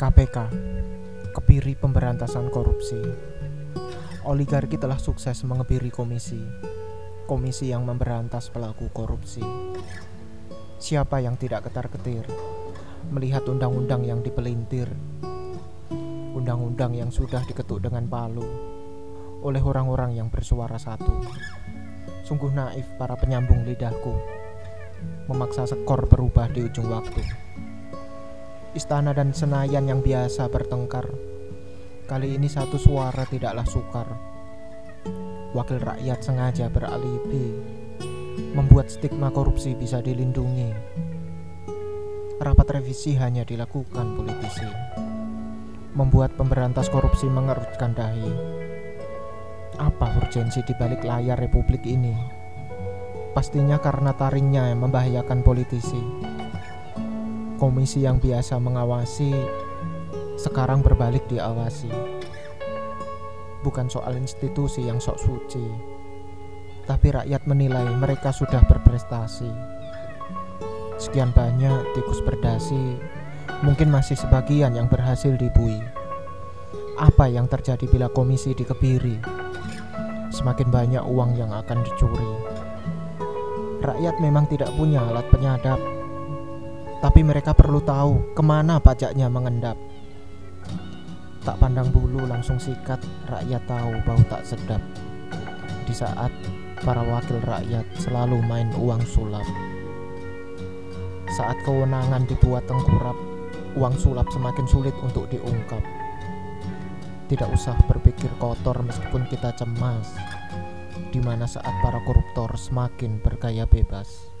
KPK, Kebiri Pemberantasan Korupsi. Oligarki telah sukses mengebiri komisi, komisi yang memberantas pelaku korupsi. Siapa yang tidak ketar-ketir melihat undang-undang yang dipelintir, undang-undang yang sudah diketuk dengan palu oleh orang-orang yang bersuara satu. Sungguh naif para penyambung lidahku memaksa skor berubah di ujung waktu. Istana dan Senayan yang biasa bertengkar, kali ini satu suara tidaklah sukar. Wakil rakyat sengaja beralibi, membuat stigma korupsi bisa dilindungi. Rapat revisi hanya dilakukan politisi, membuat pemberantas korupsi mengerutkan dahi. Apa urgensi di balik layar republik ini? Pastinya karena taringnya yang membahayakan politisi. Komisi yang biasa mengawasi sekarang berbalik diawasi. Bukan soal institusi yang sok suci, tapi rakyat menilai mereka sudah berprestasi. Sekian banyak tikus berdasi, mungkin masih sebagian yang berhasil dibui. Apa yang terjadi bila komisi dikebiri? Semakin banyak uang yang akan dicuri. Rakyat memang tidak punya alat penyadap, tapi mereka perlu tahu ke mana pajaknya mengendap. Tak pandang bulu langsung sikat, rakyat tahu bau tak sedap. Di saat para wakil rakyat selalu main uang sulap. Saat kewenangan dibuat tengkurap, uang sulap semakin sulit untuk diungkap. Tidak usah berpikir kotor meskipun kita cemas, di mana saat para koruptor semakin bergaya bebas.